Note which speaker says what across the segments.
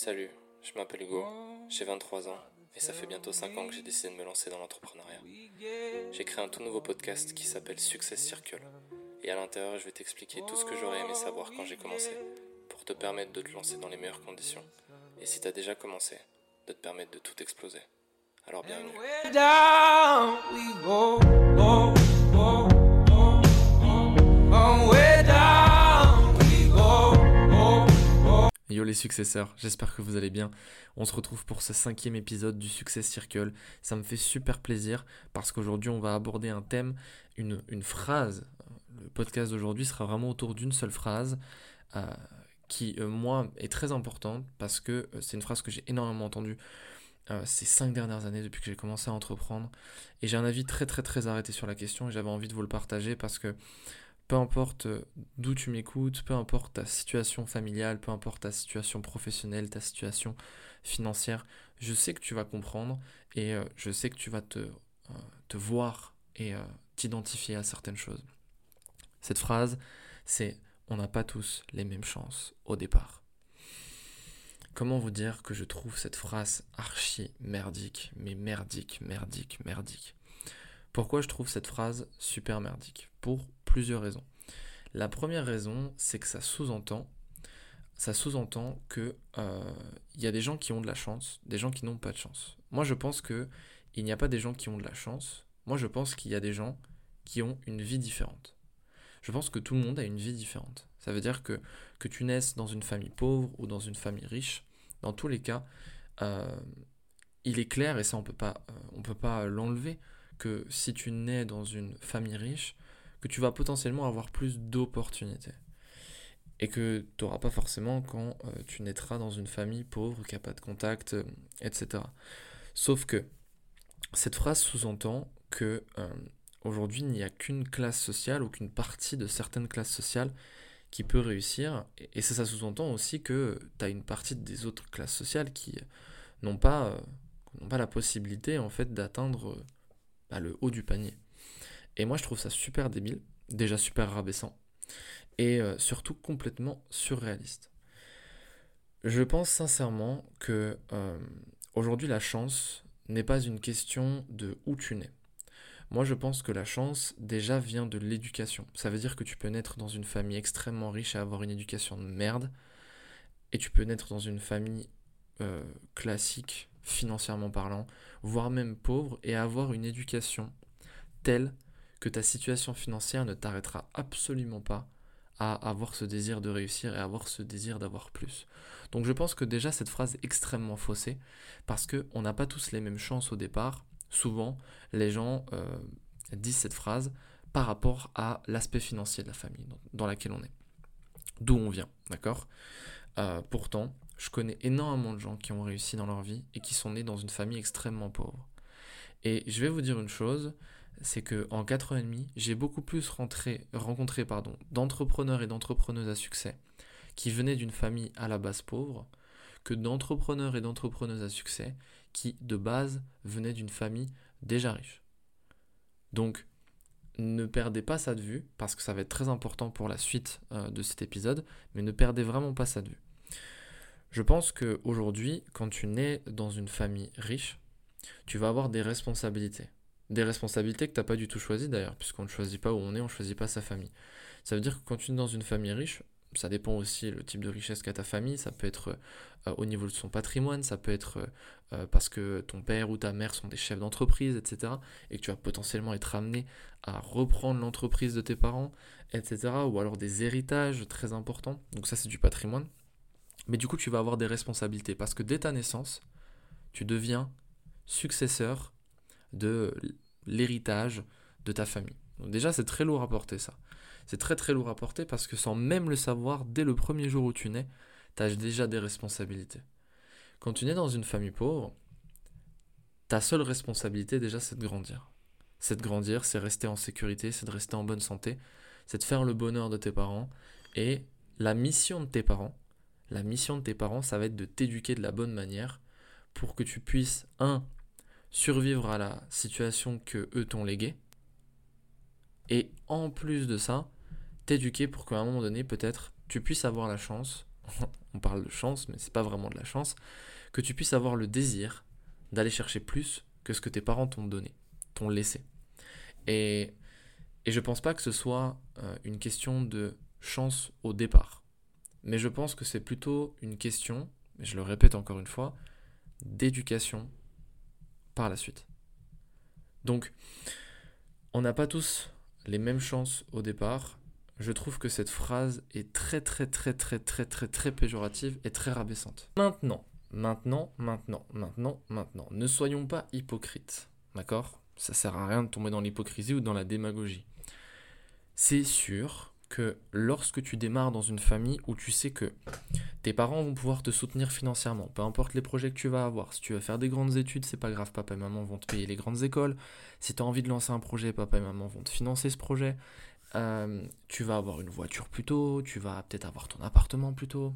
Speaker 1: Salut, je m'appelle Hugo, j'ai 23 ans et ça fait bientôt 5 ans que j'ai décidé de me lancer dans l'entrepreneuriat. J'ai créé un tout nouveau podcast qui s'appelle Success Circle et à l'intérieur je vais t'expliquer tout ce que j'aurais aimé savoir quand j'ai commencé pour te permettre de te lancer dans les meilleures conditions et si t'as déjà commencé, de te permettre de tout exploser. Alors bienvenue. Yo les successeurs, j'espère que vous allez bien. On se retrouve pour ce cinquième épisode du Success Circle. Ça me fait super plaisir parce qu'aujourd'hui on va aborder un thème, une, phrase. Le podcast d'aujourd'hui sera vraiment autour d'une seule phrase euh, qui, euh, moi, est très importante parce que euh, c'est une phrase que j'ai énormément entendue ces cinq dernières années depuis que j'ai commencé à entreprendre. Et j'ai un avis très très très arrêté sur la question et j'avais envie de vous le partager parce que peu importe euh, d'où tu m'écoutes, peu importe ta situation familiale, peu importe ta situation professionnelle, ta situation financière, je sais que tu vas comprendre et euh, je sais que tu vas te, euh, voir et t'identifier à certaines choses. Cette phrase, c'est on n'a pas tous les mêmes chances au départ. Comment vous dire que je trouve cette phrase archi merdique, mais merdique, merdique, merdique? Pourquoi je trouve cette phrase super merdique? Pour raisons. La première raison, c'est que ça sous-entend, ça sous-entend que euh, il y a des gens qui ont de la chance, des gens qui n'ont pas de chance. Moi, je pense que il n'y a pas des gens qui ont de la chance. Moi, je pense qu'il y a des gens qui ont une vie différente. Je pense que tout le monde a une vie différente. Ça veut dire que que tu naisses dans une famille pauvre ou dans une famille riche, dans tous les cas, euh, il est clair et ça on peut pas, euh, on peut pas l'enlever que si tu nais dans une famille riche, que tu vas potentiellement avoir plus d'opportunités. Et que tu n'auras pas forcément quand euh, tu naîtras dans une famille pauvre, qui n'a pas de contact, euh, etc. Sauf que cette phrase sous-entend que euh, aujourd'hui il n'y a qu'une classe sociale ou qu'une partie de certaines classes sociales qui peut réussir. Et, ça, ça sous-entend aussi que tu as une partie des autres classes sociales qui n'ont pas, pas la possibilité en fait d'atteindre bah, le haut du panier. Et moi, je trouve ça super débile, déjà super rabaissant, et euh, surtout complètement surréaliste. Je pense sincèrement que euh, aujourd'hui, la chance n'est pas une question de où tu nais. Moi, je pense que la chance, déjà, vient de l'éducation. Ça veut dire que tu peux naître dans une famille extrêmement riche et avoir une éducation de merde, et tu peux naître dans une famille euh, classique, financièrement parlant, voire même pauvre, et avoir une éducation telle que ta situation financière ne t'arrêtera absolument pas à avoir ce désir de réussir et avoir ce désir d'avoir plus. Donc je pense que déjà cette phrase est extrêmement faussée parce qu'on n'a pas tous les mêmes chances au départ. Souvent, les gens euh, disent cette phrase par rapport à l'aspect financier de la famille dans laquelle on est. D'où on vient, d'accord? Euh, Pourtant, je connais énormément de gens qui ont réussi dans leur vie et qui sont nés dans une famille extrêmement pauvre. Et je vais vous dire une chose, c'est que en 4 ans et demi, j'ai beaucoup plus rencontré d'entrepreneurs et d'entrepreneuses à succès qui venaient d'une famille à la base pauvre que d'entrepreneurs et d'entrepreneuses à succès qui de base venaient d'une famille déjà riche. Donc ne perdez pas ça de vue parce que ça va être très important pour la suite euh, de cet épisode, mais ne perdez vraiment pas ça de vue. Je pense qu'aujourd'hui, quand tu nais dans une famille riche, tu vas avoir des responsabilités des responsabilités que tu n'as pas du tout choisies d'ailleurs, puisqu'on ne choisit pas où on est, on ne choisit pas sa famille. Ça veut dire que quand tu es dans une famille riche, ça dépend aussi le type de richesse qu'a ta famille, ça peut être euh, au niveau de son patrimoine, ça peut être euh, parce que ton père ou ta mère sont des chefs d'entreprise, etc. Et que tu vas potentiellement être amené à reprendre l'entreprise de tes parents, etc. Ou alors des héritages très importants. Donc ça c'est du patrimoine. Mais du coup tu vas avoir des responsabilités parce que dès ta naissance, tu deviens successeur de l'héritage de ta famille. Donc déjà, c'est très lourd à porter ça. C'est très très lourd à porter parce que sans même le savoir, dès le premier jour où tu nais, tu as déjà des responsabilités. Quand tu nais dans une famille pauvre, ta seule responsabilité déjà, c'est de grandir. C'est de grandir, c'est rester en sécurité, c'est de rester en bonne santé, c'est de faire le bonheur de tes parents. Et la mission de tes parents, la mission de tes parents, ça va être de t'éduquer de la bonne manière pour que tu puisses, un, survivre à la situation que eux t'ont léguée, et en plus de ça, t'éduquer pour qu'à un moment donné, peut-être, tu puisses avoir la chance, on parle de chance, mais c'est pas vraiment de la chance, que tu puisses avoir le désir d'aller chercher plus que ce que tes parents t'ont donné, t'ont laissé. Et, et je pense pas que ce soit euh, une question de chance au départ. Mais je pense que c'est plutôt une question, je le répète encore une fois, d'éducation par la suite. Donc, on n'a pas tous les mêmes chances au départ. Je trouve que cette phrase est très très très très très très très péjorative et très rabaissante. Maintenant, maintenant, maintenant, maintenant, maintenant, ne soyons pas hypocrites. D'accord? Ça sert à rien de tomber dans l'hypocrisie ou dans la démagogie. C'est sûr que lorsque tu démarres dans une famille où tu sais que tes parents vont pouvoir te soutenir financièrement, peu importe les projets que tu vas avoir, si tu veux faire des grandes études, c'est pas grave, papa et maman vont te payer les grandes écoles, si tu as envie de lancer un projet, papa et maman vont te financer ce projet, euh, tu vas avoir une voiture plus tôt, tu vas peut-être avoir ton appartement plus tôt,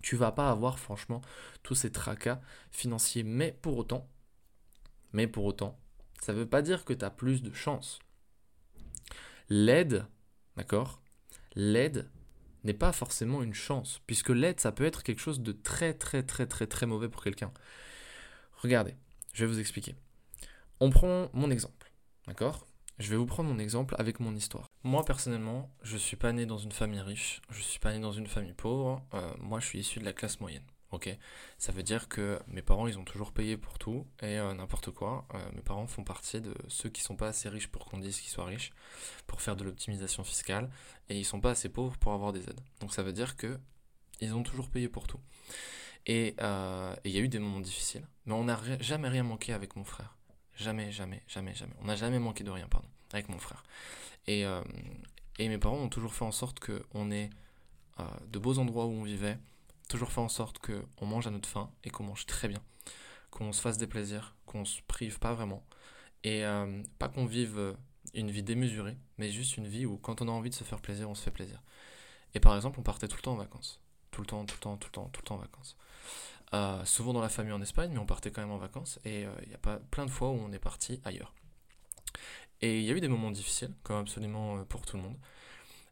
Speaker 1: tu vas pas avoir franchement tous ces tracas financiers, mais pour autant, mais pour autant, ça veut pas dire que tu as plus de chance. L'aide, d'accord? L'aide n'est pas forcément une chance, puisque l'aide, ça peut être quelque chose de très très très très très mauvais pour quelqu'un. Regardez, je vais vous expliquer. On prend mon exemple, d'accord? Je vais vous prendre mon exemple avec mon histoire. Moi personnellement, je suis pas né dans une famille riche, je suis pas né dans une famille pauvre, euh, moi je suis issu de la classe moyenne. Ok, ça veut dire que mes parents ils ont toujours payé pour tout et euh, n'importe quoi. Euh, mes parents font partie de ceux qui sont pas assez riches pour qu'on dise qu'ils soient riches, pour faire de l'optimisation fiscale, et ils sont pas assez pauvres pour avoir des aides. Donc ça veut dire que ils ont toujours payé pour tout. Et euh, il y a eu des moments difficiles, mais on n'a jamais rien manqué avec mon frère. Jamais, jamais, jamais, jamais. On n'a jamais manqué de rien, pardon, avec mon frère. Et, et mes parents ont toujours fait en sorte qu'on ait de beaux endroits où on vivait toujours faire en sorte qu'on mange à notre faim et qu'on mange très bien, qu'on se fasse des plaisirs, qu'on se prive pas vraiment, et euh, pas qu'on vive euh, une vie démesurée, mais juste une vie où quand on a envie de se faire plaisir, on se fait plaisir. Et par exemple, on partait tout le temps en vacances. Tout le temps, tout le temps, tout le temps, tout le temps en vacances. Euh, souvent dans la famille en Espagne, mais on partait quand même en vacances. Et il y a pas plein de fois où on est parti ailleurs. Et il y a eu des moments difficiles, comme absolument pour tout le monde.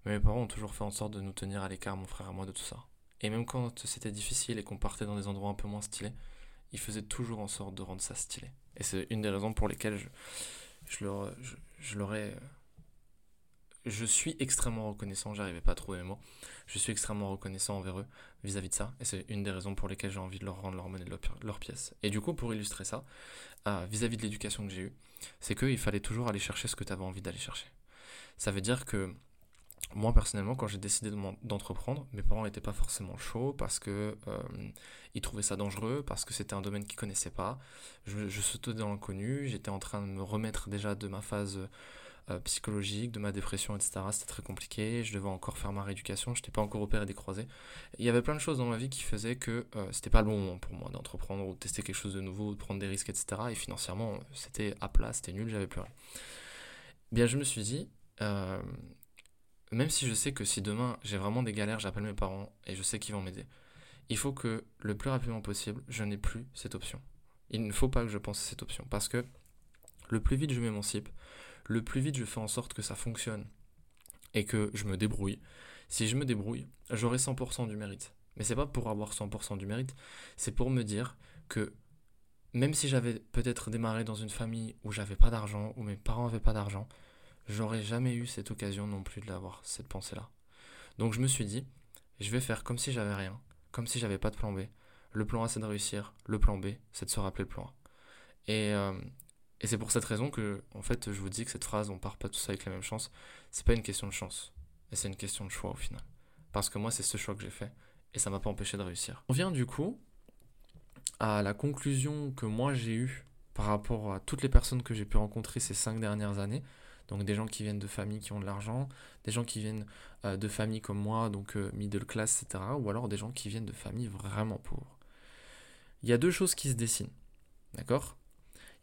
Speaker 1: Mais mes parents ont toujours fait en sorte de nous tenir à l'écart, mon frère et moi, de tout ça. Et même quand c'était difficile et qu'on partait dans des endroits un peu moins stylés, ils faisaient toujours en sorte de rendre ça stylé. Et c'est une des raisons pour lesquelles je, je, leur, je, leur ai, je suis extrêmement reconnaissant, j'arrivais pas à trouver mes mots, je suis extrêmement reconnaissant envers eux vis-à-vis de ça, et c'est une des raisons pour lesquelles j'ai envie de leur rendre leur monnaie leur, leur pièce. Et du coup, pour illustrer ça, euh, vis-à-vis de l'éducation que j'ai eue, c'est qu'il fallait toujours aller chercher ce que tu avais envie d'aller chercher. Ça veut dire que moi personnellement, quand j'ai décidé d'entreprendre, mes parents n'étaient pas forcément chauds parce que euh, ils trouvaient ça dangereux, parce que c'était un domaine qu'ils connaissaient pas. Je, je sautais dans l'inconnu, j'étais en train de me remettre déjà de ma phase euh, psychologique, de ma dépression, etc. C'était très compliqué. Je devais encore faire ma rééducation, je n'étais pas encore opéré des croisés. Il y avait plein de choses dans ma vie qui faisaient que euh, c'était pas le bon moment pour moi d'entreprendre ou de tester quelque chose de nouveau, de prendre des risques, etc. Et financièrement, c'était à plat, c'était nul, j'avais plus rien. Bien, je me suis dit, euh, même si je sais que si demain j'ai vraiment des galères, j'appelle mes parents et je sais qu'ils vont m'aider, il faut que le plus rapidement possible, je n'ai plus cette option. Il ne faut pas que je pense à cette option parce que le plus vite je m'émancipe, le plus vite je fais en sorte que ça fonctionne et que je me débrouille. Si je me débrouille, j'aurai 100% du mérite. Mais c'est pas pour avoir 100% du mérite, c'est pour me dire que même si j'avais peut-être démarré dans une famille où j'avais pas d'argent, où mes parents avaient pas d'argent, j'aurais jamais eu cette occasion non plus de l'avoir, cette pensée-là. Donc je me suis dit, je vais faire comme si j'avais rien, comme si j'avais pas de plan B. Le plan A c'est de réussir, le plan B c'est de se rappeler le plan A. Et, euh, c'est pour cette raison que, en fait, je vous dis que cette phrase, on part pas tous avec la même chance, c'est pas une question de chance, et c'est une question de choix au final. Parce que moi, c'est ce choix que j'ai fait, et ça m'a pas empêché de réussir. On vient du coup à la conclusion que moi j'ai eue par rapport à toutes les personnes que j'ai pu rencontrer ces cinq dernières années, donc des gens qui viennent de familles qui ont de l'argent, des gens qui viennent euh, de familles comme moi, donc euh, middle class, etc. Ou alors des gens qui viennent de familles vraiment pauvres. Il y a deux choses qui se dessinent. D'accord?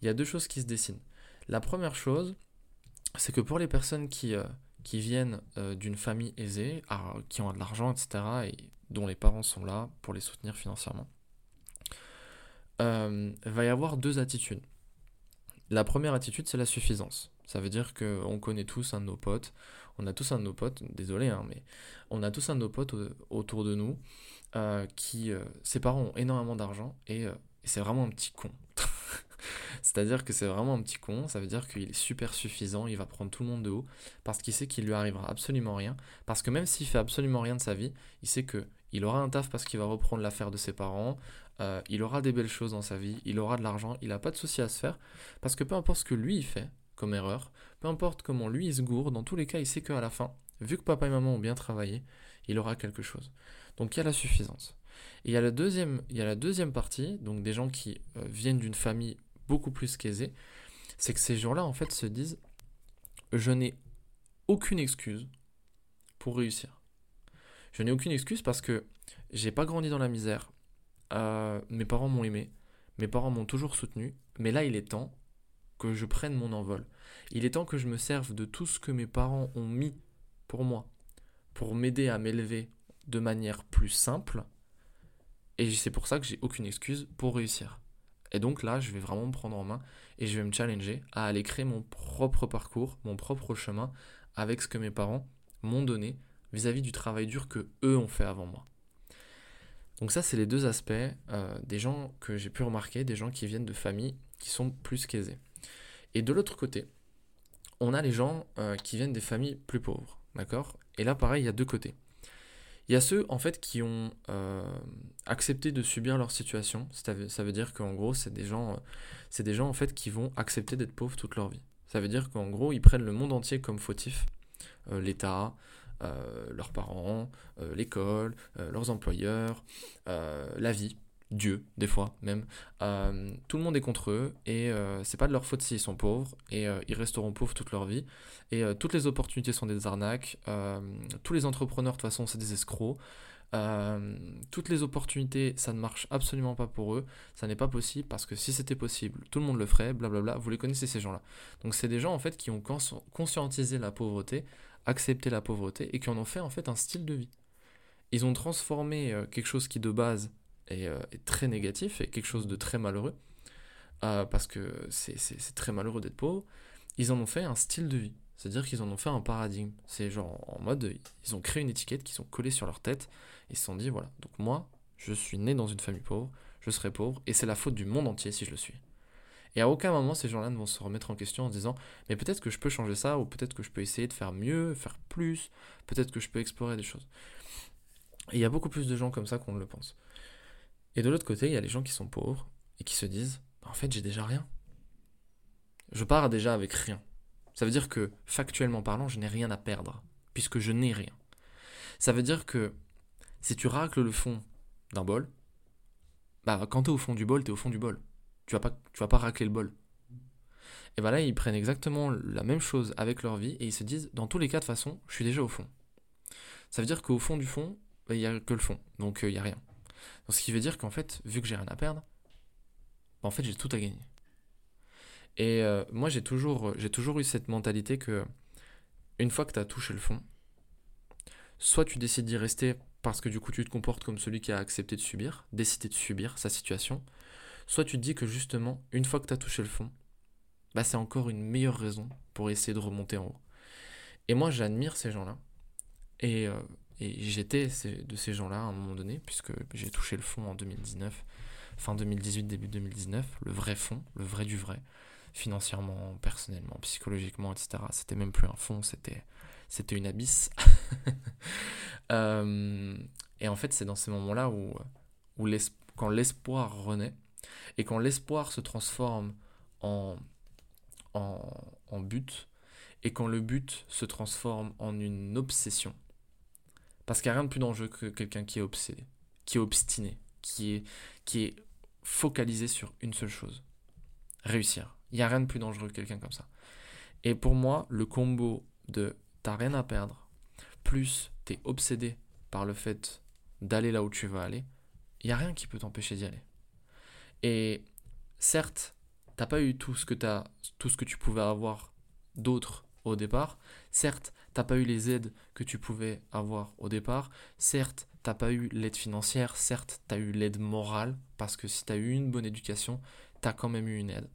Speaker 1: Il y a deux choses qui se dessinent. La première chose, c'est que pour les personnes qui, euh, qui viennent d'une famille aisée, qui ont de l'argent, etc., et dont les parents sont là pour les soutenir financièrement, va y avoir deux attitudes. La première attitude, c'est la suffisance. Ça veut dire qu'on connaît tous un de nos potes, on a tous un de nos potes, désolé, hein, mais on a tous un de nos potes autour de nous euh, qui, euh, ses parents ont énormément d'argent et, euh, c'est vraiment un petit con. C'est-à-dire que c'est vraiment un petit con, ça veut dire qu'il est super suffisant, il va prendre tout le monde de haut, parce qu'il sait qu'il lui arrivera absolument rien, parce que même s'il fait absolument rien de sa vie, il sait que il aura un taf parce qu'il va reprendre l'affaire de ses parents, il aura des belles choses dans sa vie, il aura de l'argent, il n'a pas de souci à se faire, parce que peu importe ce que lui il fait comme erreur, peu importe comment lui il se gourde, dans tous les cas il sait qu'à la fin, vu que papa et maman ont bien travaillé, il aura quelque chose. Donc il y a la suffisance. Et il y a la deuxième, il y a la deuxième partie, donc des gens qui euh, viennent d'une famille beaucoup plus qu'aisée, c'est que ces gens-là en fait se disent je n'ai aucune excuse pour réussir. Je n'ai aucune excuse parce que j'ai pas grandi dans la misère, euh, mes parents m'ont aimé, mes parents m'ont toujours soutenu, mais là il est temps que je prenne mon envol. Il est temps que je me serve de tout ce que mes parents ont mis pour moi, pour m'aider à m'élever de manière plus simple. Et c'est pour ça que j'ai aucune excuse pour réussir. Et donc là, je vais vraiment me prendre en main et je vais me challenger à aller créer mon propre parcours, mon propre chemin avec ce que mes parents m'ont donné vis-à-vis du travail dur que eux ont fait avant moi. Donc ça, c'est les deux aspects euh, des gens que j'ai pu remarquer, des gens qui viennent de familles qui sont plus qu'aisées. Et de l'autre côté, on a les gens euh, qui viennent des familles plus pauvres, d'accord? Et là, pareil, il y a deux côtés. Il y a ceux, en fait, qui ont euh, accepté de subir leur situation. Ça veut, dire qu'en gros, c'est des gens, c'est des gens, en fait, qui vont accepter d'être pauvres toute leur vie. Ça veut dire qu'en gros, ils prennent le monde entier comme fautif. L'État, euh, leurs parents, euh, l'école, euh, leurs employeurs, la vie, Dieu, des fois même. tout le monde est contre eux et c'est pas de leur faute s'ils sont pauvres et ils resteront pauvres toute leur vie. Et toutes les opportunités sont des arnaques. tous les entrepreneurs, de toute façon, c'est des escrocs. toutes les opportunités, ça ne marche absolument pas pour eux. Ça n'est pas possible parce que si c'était possible, tout le monde le ferait, blablabla. Vous les connaissez ces gens-là. Donc c'est des gens en fait qui ont conscientisé la pauvreté accepter la pauvreté et qui en ont fait en fait un style de vie. Ils ont transformé euh, quelque chose qui de base euh, est, très négatif et quelque chose de très malheureux, euh, parce que c'est très malheureux d'être pauvre, ils en ont fait un style de vie. C'est-à-dire qu'ils en ont fait un paradigme. C'est genre en mode, ils ont créé une étiquette qui sont collés sur leur tête ils se sont dit, voilà, donc moi, je suis né dans une famille pauvre, je serai pauvre, et c'est la faute du monde entier si je le suis. Et à aucun moment, ces gens-là ne vont se remettre en question en se disant Mais peut-être que je peux changer ça, ou peut-être que je peux essayer de faire mieux, faire plus, peut-être que je peux explorer des choses. Et il y a beaucoup plus de gens comme ça qu'on ne le pense. Et de l'autre côté, il y a les gens qui sont pauvres et qui se disent En fait, j'ai déjà rien. Je pars déjà avec rien. Ça veut dire que, factuellement parlant, je n'ai rien à perdre, puisque je n'ai rien. Ça veut dire que si tu racles le fond d'un bol, bah quand t'es au fond du bol, t'es au fond du bol tu vas pas, vas pas racler le bol. Et voilà, ils prennent exactement la même chose avec leur vie et ils se disent, dans tous les cas, de façon, je suis déjà au fond. Ça veut dire qu'au fond du fond, bah, il n'y a que le fond, donc euh, il n'y a rien. Ce qui veut dire qu'en fait, vu que j'ai rien à perdre, bah, en fait, j'ai tout à gagner. Et euh, moi, j'ai toujours, j'ai toujours eu cette mentalité que, une fois que tu as touché le fond, soit tu décides d'y rester parce que du coup, tu te comportes comme celui qui a accepté de subir, décidé de subir sa situation, Soit tu te dis que justement, une fois que tu as touché le fond, bah c'est encore une meilleure raison pour essayer de remonter en haut. Et moi, j'admire ces gens-là. Et, euh, et j'étais de ces gens-là à un moment donné, puisque j'ai touché le fond en 2019, fin 2018, début 2019, le vrai fond, le vrai du vrai, financièrement, personnellement, psychologiquement, etc. C'était même plus un fond, c'était, une abysse. Euh, et en fait, c'est dans ces moments-là où, où quand l'espoir renaît, et quand l'espoir se transforme en, en, but, et quand le but se transforme en une obsession. Parce qu'il n'y a rien de plus dangereux que quelqu'un qui est obsédé, qui est obstiné, qui est, qui focalisé sur une seule chose. Réussir. Il n'y a rien de plus dangereux que quelqu'un comme ça. Et pour moi, le combo de t'as rien à perdre, plus t'es obsédé par le fait d'aller là où tu veux aller, il n'y a rien qui peut t'empêcher d'y aller. Et certes, t'as pas eu tout ce que tout ce que tu pouvais avoir d'autres au départ. Certes, t'as pas eu les aides que tu pouvais avoir au départ. Certes, t'as pas eu l'aide financière. Certes, tu as eu l'aide morale parce que si tu as eu une bonne éducation, tu as quand même eu une aide.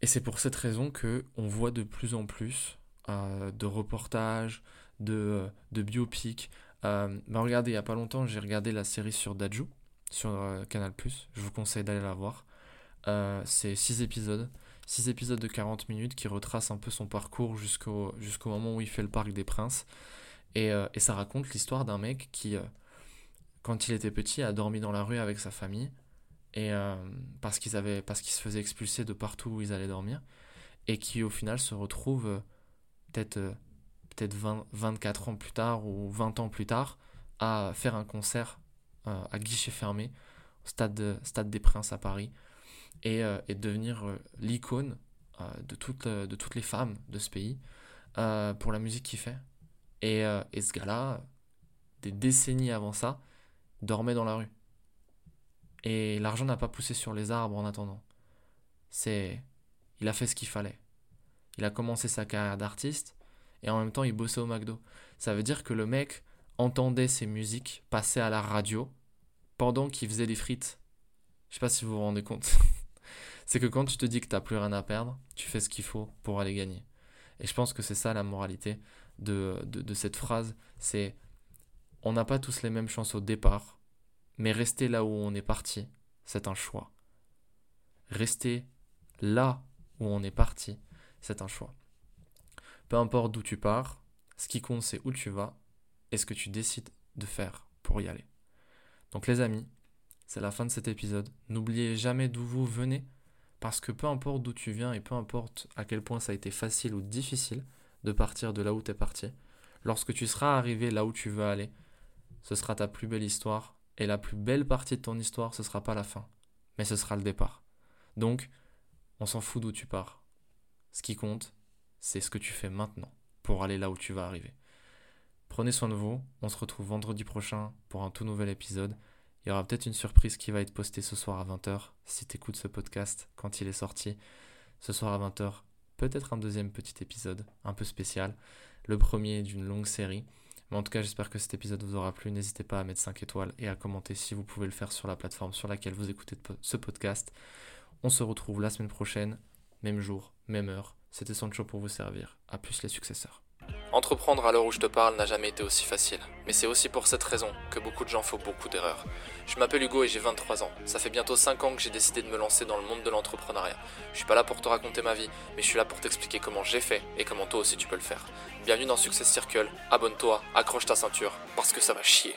Speaker 1: Et c'est pour cette raison que on voit de plus en plus euh, de reportages, de, de biopics. Euh, bah regardez, il n'y a pas longtemps, j'ai regardé la série sur Daju, sur euh, Canal+. Je vous conseille d'aller la voir. c'est 6 épisodes. 6 épisodes de 40 minutes qui retracent un peu son parcours jusqu'au jusqu'au moment où il fait le Parc des Princes. Et, et ça raconte l'histoire d'un mec qui, quand il était petit, a dormi dans la rue avec sa famille. Et euh, parce qu'ils se faisaient expulser de partout où ils allaient dormir. Et qui au final se retrouvent euh, peut-être euh, peut-être 24 ans plus tard ou 20 ans plus tard à faire un concert à guichet fermé au stade des Princes à Paris et, et devenir l'icône de toutes de toutes les femmes de ce pays pour la musique qu'il fait et, et ce gars-là des décennies avant ça dormait dans la rue et l'argent n'a pas poussé sur les arbres en attendant. C'est. Il a fait ce qu'il fallait. Il a commencé sa carrière d'artiste et en même temps il bossait au McDo. Ça veut dire que le mec entendait ses musiques passer à la radio pendant qu'il faisait des frites. Je sais pas si vous vous rendez compte. c'est que quand tu te dis que t'as plus rien à perdre, tu fais ce qu'il faut pour aller gagner. Et je pense que c'est ça la moralité de, de, de cette phrase. C'est on n'a pas tous les mêmes chances au départ, mais rester là où on est parti, c'est un choix. Rester là où on est parti, c'est un choix. Peu importe d'où tu pars, ce qui compte c'est où tu vas et ce que tu décides de faire pour y aller. Donc les amis, c'est la fin de cet épisode. N'oubliez jamais d'où vous venez, parce que peu importe d'où tu viens et peu importe à quel point ça a été facile ou difficile de partir de là où tu es parti, lorsque tu seras arrivé là où tu veux aller, ce sera ta plus belle histoire et la plus belle partie de ton histoire, ce sera pas la fin, mais ce sera le départ. Donc, on s'en fout d'où tu pars. Ce qui compte, c'est ce que tu fais maintenant pour aller là où tu vas arriver. Prenez soin de vous, on se retrouve vendredi prochain pour un tout nouvel épisode. Il y aura peut-être une surprise qui va être postée ce soir à 20h si tu écoutes ce podcast quand il est sorti. Ce soir à 20h, peut-être un deuxième petit épisode un peu spécial, le premier d'une longue série. Mais en tout cas, j'espère que cet épisode vous aura plu. N'hésitez pas à mettre 5 étoiles et à commenter si vous pouvez le faire sur la plateforme sur laquelle vous écoutez ce podcast. On se retrouve la semaine prochaine, même jour, même heure. C'était Sancho pour vous servir. A plus les successeurs. Entreprendre à l'heure où je te parle n'a jamais été aussi facile. Mais c'est aussi pour cette raison que beaucoup de gens font beaucoup d'erreurs. Je m'appelle Hugo et j'ai 23 ans. Ça fait bientôt 5 ans que j'ai décidé de me lancer dans le monde de l'entrepreneuriat. Je suis pas là pour te raconter ma vie, mais je suis là pour t'expliquer comment j'ai fait et comment toi aussi tu peux le faire. Bienvenue dans Success Circle. Abonne-toi, accroche ta ceinture, parce que ça va chier.